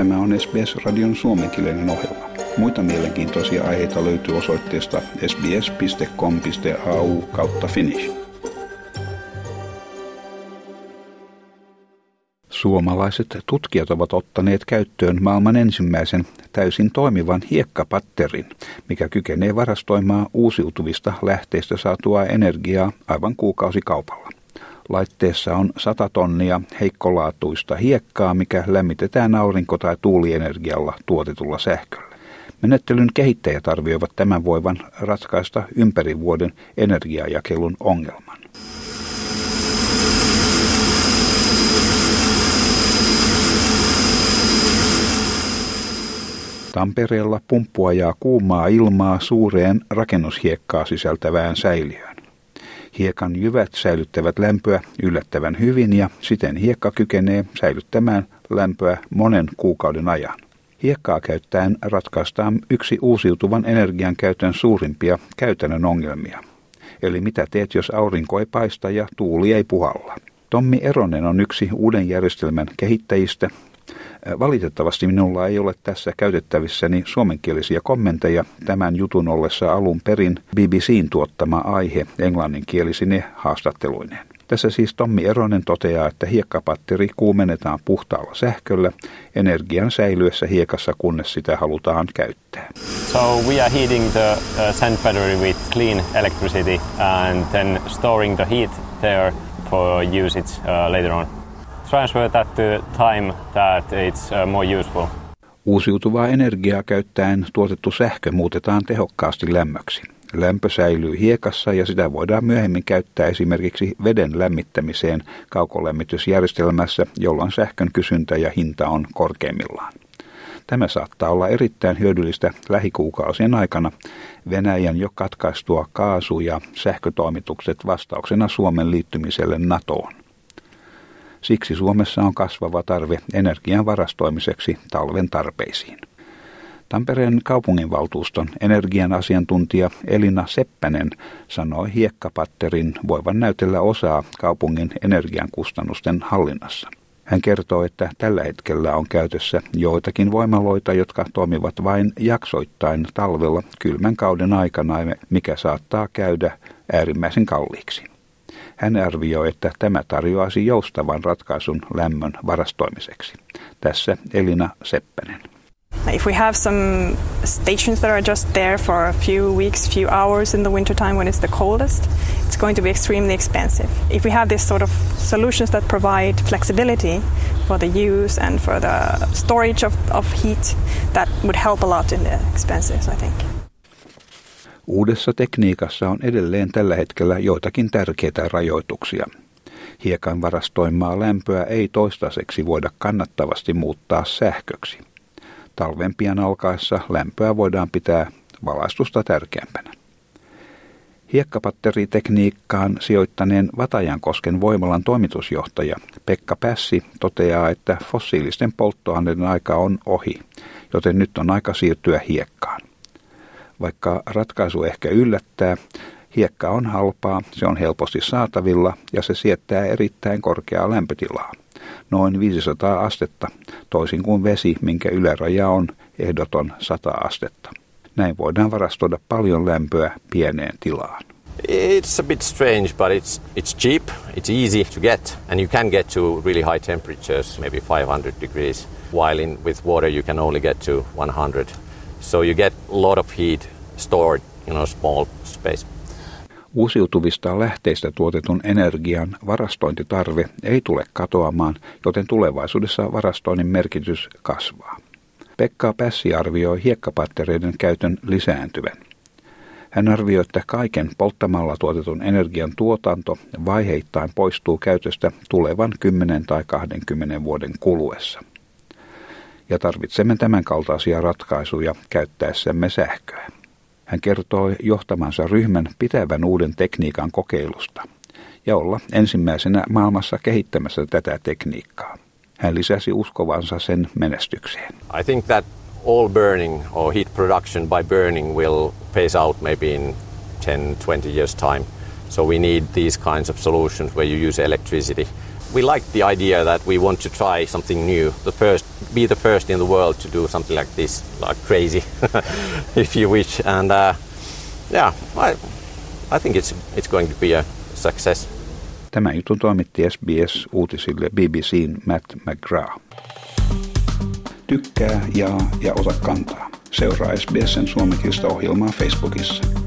Tämä on SBS-radion suomenkielinen ohjelma. Muita mielenkiintoisia aiheita löytyy osoitteesta sbs.com.au kautta finnish. Suomalaiset tutkijat ovat ottaneet käyttöön maailman ensimmäisen täysin toimivan hiekkapatterin, mikä kykenee varastoimaan uusiutuvista lähteistä saatua energiaa aivan kuukausikaupalla. Laitteessa on 100 tonnia heikkolaatuista hiekkaa, mikä lämmitetään aurinko- tai tuulienergialla tuotetulla sähköllä. Menettelyn kehittäjät arvioivat tämän voivan ratkaista ympäri vuoden energiajakelun ongelman. Tampereella pumppu ajaa kuumaa ilmaa suureen rakennushiekkaa sisältävään säiliöön. Hiekan jyvät säilyttävät lämpöä yllättävän hyvin ja siten hiekka kykenee säilyttämään lämpöä monen kuukauden ajan. Hiekkaa käyttäen ratkaistaan yksi uusiutuvan energian käytön suurimpia käytännön ongelmia. Eli mitä teet, jos aurinko ei paista ja tuuli ei puhalla? Tommi Eronen on yksi uuden järjestelmän kehittäjistä Valitettavasti minulla ei ole tässä käytettävissäni suomenkielisiä kommentteja tämän jutun ollessa alun perin BBCin tuottama aihe englanninkielisine haastatteluineen. Tässä siis Tommi Eronen toteaa, että hiekkapatteri kuumennetaan puhtaalla sähköllä energian säilyessä hiekassa, kunnes sitä halutaan käyttää. So we are heating the uh, sand battery with clean electricity and then storing the heat there for usage uh, later on transfer that to time that it's uh, more useful. Uusiutuvaa energiaa käyttäen tuotettu sähkö muutetaan tehokkaasti lämmöksi. Lämpö säilyy hiekassa ja sitä voidaan myöhemmin käyttää esimerkiksi veden lämmittämiseen kaukolämmitysjärjestelmässä, jolloin sähkön kysyntä ja hinta on korkeimmillaan. Tämä saattaa olla erittäin hyödyllistä lähikuukausien aikana Venäjän jo katkaistua kaasu- ja sähkötoimitukset vastauksena Suomen liittymiselle NATOon. Siksi Suomessa on kasvava tarve energian varastoimiseksi talven tarpeisiin. Tampereen kaupunginvaltuuston energian asiantuntija Elina Seppänen sanoi hiekkapatterin voivan näytellä osaa kaupungin energiankustannusten hallinnassa. Hän kertoo, että tällä hetkellä on käytössä joitakin voimaloita, jotka toimivat vain jaksoittain talvella kylmän kauden aikana, mikä saattaa käydä äärimmäisen kalliiksi. Hän arvioi, että tämä tarjoaisi joustavan ratkaisun lämmön varastoimiseksi. Tässä Elina Seppänen. If we have some stations that are just there for a few weeks, few hours in the wintertime when it's the coldest, it's going to be extremely expensive. If we have this sort of solutions that provide flexibility for the use and for the storage of, of heat, that would help a lot in the expenses, I think. Uudessa tekniikassa on edelleen tällä hetkellä joitakin tärkeitä rajoituksia. Hiekan varastoimaa lämpöä ei toistaiseksi voida kannattavasti muuttaa sähköksi. Talven pian alkaessa lämpöä voidaan pitää valaistusta tärkeämpänä. Hiekkapatteritekniikkaan sijoittaneen Vatajankosken voimalan toimitusjohtaja Pekka Pässi toteaa, että fossiilisten polttoaineiden aika on ohi, joten nyt on aika siirtyä hiekkaan. Vaikka ratkaisu ehkä yllättää, hiekka on halpaa, se on helposti saatavilla ja se siettää erittäin korkeaa lämpötilaa, noin 500 astetta, toisin kuin vesi, minkä yläraja on ehdoton 100 astetta. Näin voidaan varastoida paljon lämpöä pieneen tilaan. It's a bit strange, but it's it's cheap, it's easy to get, and you can get to really high temperatures, maybe 500 degrees, while in with water you can only get to 100. So you get a lot of heat stored in a small space. Uusiutuvista lähteistä tuotetun energian varastointitarve ei tule katoamaan, joten tulevaisuudessa varastoinnin merkitys kasvaa. Pekka Pässi arvioi hiekkapattereiden käytön lisääntyvän. Hän arvioi, että kaiken polttamalla tuotetun energian tuotanto vaiheittain poistuu käytöstä tulevan 10 tai 20 vuoden kuluessa ja tarvitsemme tämän kaltaisia ratkaisuja käyttäessämme sähköä. Hän kertoi johtamansa ryhmän pitävän uuden tekniikan kokeilusta ja olla ensimmäisenä maailmassa kehittämässä tätä tekniikkaa. Hän lisäsi uskovansa sen menestykseen. I think that all burning or heat production by burning will phase out maybe in 10-20 years time. So we need these kinds of solutions where you use electricity we like the idea that we want to try something new. The first, be the first in the world to do something like this, like crazy, if you wish. And uh, yeah, I, I think it's it's going to be a success. Tämä jutun toimitti SBS-uutisille BBCn Matt McGrath. Tykkää, jaa ja ota kantaa. Seuraa SBSn suomenkielistä ohjelmaa Facebookissa.